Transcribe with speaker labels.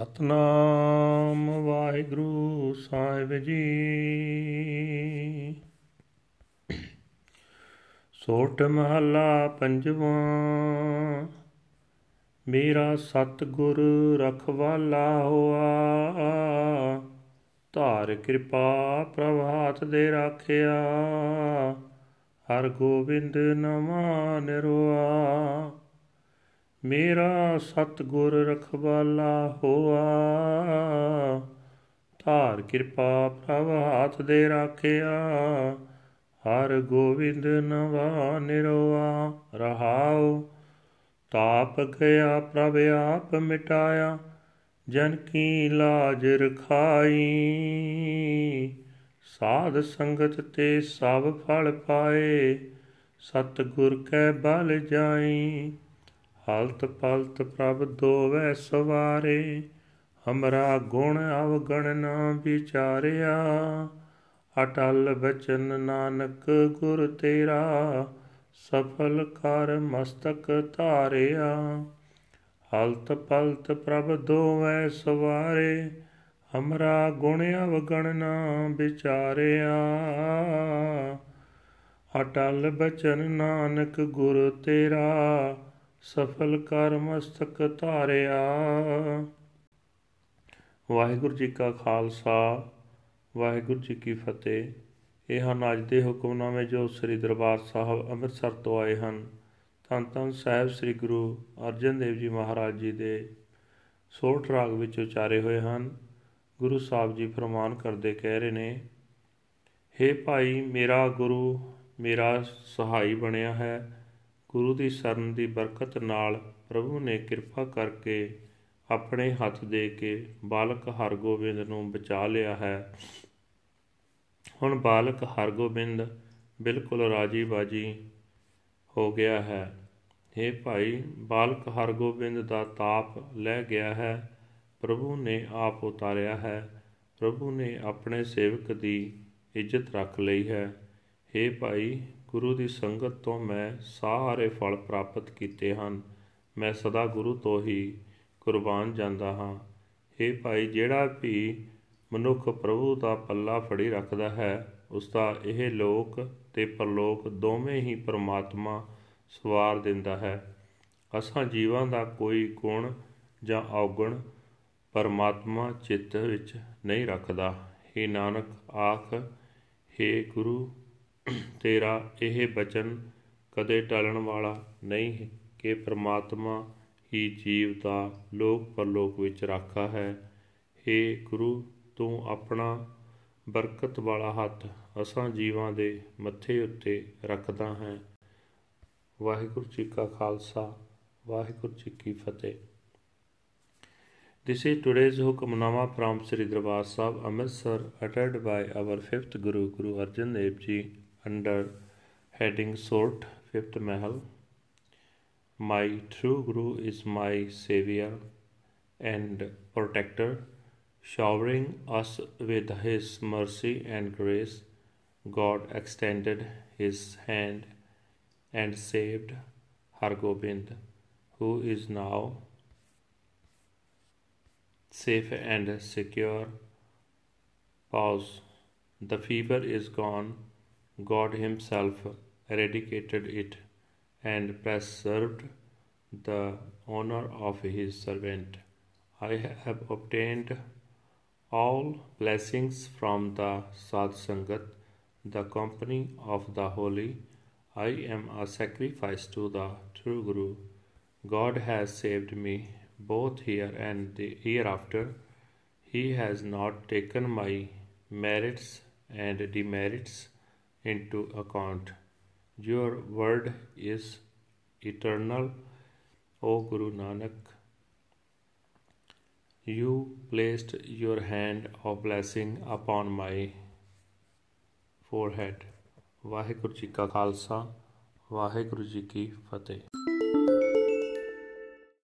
Speaker 1: ਸਤਨਾਮ ਵਾਹਿਗੁਰੂ ਸਾਹਿਬ ਜੀ। ਸੋਟ ਮਹਲਾ ਪੰਜਵਾਂ। ਮੇਰਾ ਸਤਿਗੁਰ ਰਖਵਾਲਾ ਹੋਆ। ਧਾਰ ਕਿਰਪਾ ਪ੍ਰਭਾਤ ਦੇ ਰਾਖਿਆ। ਹਰ ਗੋਬਿੰਦ ਨਮਾ ਨਿਰਵਾ ਮੇਰਾ ਸਤਗੁਰ ਰਖਵਾਲਾ ਹੋਆ। ਧਾਰ ਕਿਰਪਾ ਪ੍ਰਭ ਹਾਥ ਦੇ ਰਾਖਿਆ। ਹਰ ਗੋਬਿੰਦ ਨਵਾ ਨਿਰਵਾ ਰਹਾਉ। ਤਾਪ ਗਿਆ ਪ੍ਰਭ ਆਪ ਮਿਟਾਇਆ। ਜਨ ਕੀ ਲਾਜ ਰਖਾਈ। ਸਾਧ ਸੰਗਤ ਤੇ ਸਭ ਫਲ ਪਾਏ। ਸਤਗੁਰ ਕੈ ਬਲ ਜਾਈ। ਹਲਤ ਪਲਤ ਪ੍ਰਭ ਦੋਵੈ ਸਵਾਰੇ, ਹਮਰਾ ਗੁਣ ਅਵਗਣ ਨਾ ਵਿਚਾਰਿਆ। ਅਟਲ ਬਚਨ ਨਾਨਕ ਗੁਰ ਤੇਰਾ, ਸਫਲ ਕਰ ਮਸਤਕ ਧਾਰਿਆ। ਹਲਤ ਪਲਤ ਪ੍ਰਭ ਦੋਵੈ ਸਵਾਰੇ, ਹਮਰਾ ਗੁਣ ਅਵਗਣ ਨਾ ਵਿਚਾਰਿਆ। ਅਟਲ ਬਚਨ ਨਾਨਕ ਗੁਰ ਤੇਰਾ ਸਫਲ ਕਰ ਮਸਤਕ ਧਾਰਿਆ। ਵਾਹਿਗੁਰੂ ਜੀ ਕਾ ਖਾਲਸਾ, ਵਾਹਿਗੁਰੂ ਜੀ ਕੀ ਫਤਿਹ। ਇਹ ਹਨ ਅੱਜ ਦੇ ਹੁਕਮਨਾਮੇ ਜੋ ਸ੍ਰੀ ਦਰਬਾਰ ਸਾਹਿਬ ਅੰਮ੍ਰਿਤਸਰ ਤੋਂ ਆਏ ਹਨ। ਤਨ ਤਨ ਸਾਹਿਬ ਸ੍ਰੀ ਗੁਰੂ ਅਰਜਨ ਦੇਵ ਜੀ ਮਹਾਰਾਜ ਜੀ ਦੇ ਸੋਠ ਰਾਗ ਵਿੱਚ ਉਚਾਰੇ ਹੋਏ ਹਨ। ਗੁਰੂ ਸਾਹਿਬ ਜੀ ਫਰਮਾਨ ਕਰਦੇ ਕਹਿ ਰਹੇ ਨੇ हे ਭਾਈ, ਮੇਰਾ ਗੁਰੂ, ਮੇਰਾ ਸਹਾਈ ਬਣਿਆ ਹੈ। ਗੁਰੂ ਦੀ ਸ਼ਰਨ ਦੀ ਬਰਕਤ ਨਾਲ ਪ੍ਰਭੂ ਨੇ ਕਿਰਪਾ ਕਰਕੇ ਆਪਣੇ ਹੱਥ ਦੇ ਕੇ ਬਾਲਕ ਹਰਗੋਬਿੰਦ ਨੂੰ ਬਚਾ ਲਿਆ ਹੈ। ਹੁਣ ਬਾਲਕ ਹਰਗੋਬਿੰਦ ਬਿਲਕੁਲ ਰਾਜੀ ਬਾਜੀ ਹੋ ਗਿਆ ਹੈ। हे ਭਾਈ, ਬਾਲਕ ਹਰਗੋਬਿੰਦ ਦਾ ਤਾਪ ਲੈ ਗਿਆ ਹੈ। ਪ੍ਰਭੂ ਨੇ ਆਪ ਉਤਾਰਿਆ ਹੈ। ਪ੍ਰਭੂ ਨੇ ਆਪਣੇ ਸੇਵਕ ਦੀ ਇੱਜ਼ਤ ਰੱਖ ਲਈ ਹੈ। हे ਭਾਈ ਗੁਰੂ ਦੀ ਸੰਗਤ ਤੋਂ ਮੈਂ ਸਾਰੇ ਫਲ ਪ੍ਰਾਪਤ ਕੀਤੇ ਹਨ ਮੈਂ ਸਦਾ ਗੁਰੂ ਤੋਂ ਹੀ ਕੁਰਬਾਨ ਜਾਂਦਾ ਹਾਂ हे ਭਾਈ ਜਿਹੜਾ ਵੀ ਮਨੁੱਖ ਪ੍ਰਭੂ ਦਾ ਪੱਲਾ ਫੜੀ ਰੱਖਦਾ ਹੈ ਉਸ ਦਾ ਇਹ ਲੋਕ ਤੇ ਪਰਲੋਕ ਦੋਵੇਂ ਹੀ ਪਰਮਾਤਮਾ ਸਵਾਰ ਦਿੰਦਾ ਹੈ ਅਸਾਂ ਜੀਵਾਂ ਦਾ ਕੋਈ ਗੁਣ ਜਾਂ ਔਗਣ ਪਰਮਾਤਮਾ ਚਿੱਤ ਵਿੱਚ ਨਹੀਂ ਰੱਖਦਾ हे ਨਾਨਕ ਆਖ हे ਗੁਰੂ ਤੇਰਾ ਇਹ ਬਚਨ ਕਦੇ ਟਲਣ ਵਾਲਾ ਨਹੀਂ ਹੈ ਕਿ ਪ੍ਰਮਾਤਮਾ ਹੀ ਜੀਵ ਦਾ ਲੋਕ ਪਰਲੋਕ ਵਿੱਚ ਰਾਖਾ ਹੈ। हे ਗੁਰੂ, ਤੂੰ ਆਪਣਾ ਬਰਕਤ ਵਾਲਾ ਹੱਥ ਅਸਾਂ ਜੀਵਾਂ ਦੇ ਮੱਥੇ ਉੱਤੇ ਰੱਖਦਾ ਹੈ। ਵਾਹਿਗੁਰੂ ਜੀ ਕਾ ਖਾਲਸਾ, ਵਾਹਿਗੁਰੂ ਜੀ ਕੀ ਫਤਿਹ। This is today's Hukamnama from Sri Darbar Sahib Amritsar uttered by our fifth Guru Guru Arjan Dev Ji under heading Sort, Fifth Mahal. My true Guru is my Savior and Protector, showering us with His mercy and grace. God extended His hand and saved Hargobind, who is now safe and secure. Pause. The fever is gone God Himself eradicated it and preserved the honor of His servant. I have obtained all blessings from the Sad Sangat, the company of the holy. I am a sacrifice to the true Guru. God has saved me both here and the hereafter. He has not taken my merits and demerits into account. Your word is eternal, O Guru Nanak. You placed your hand of blessing upon my forehead. Waheguru ji ਕਾ ਖਾਲਸਾ ਵਾਹਿਗੁਰੂ ਜੀ ਕੀ ਫਤਿਹ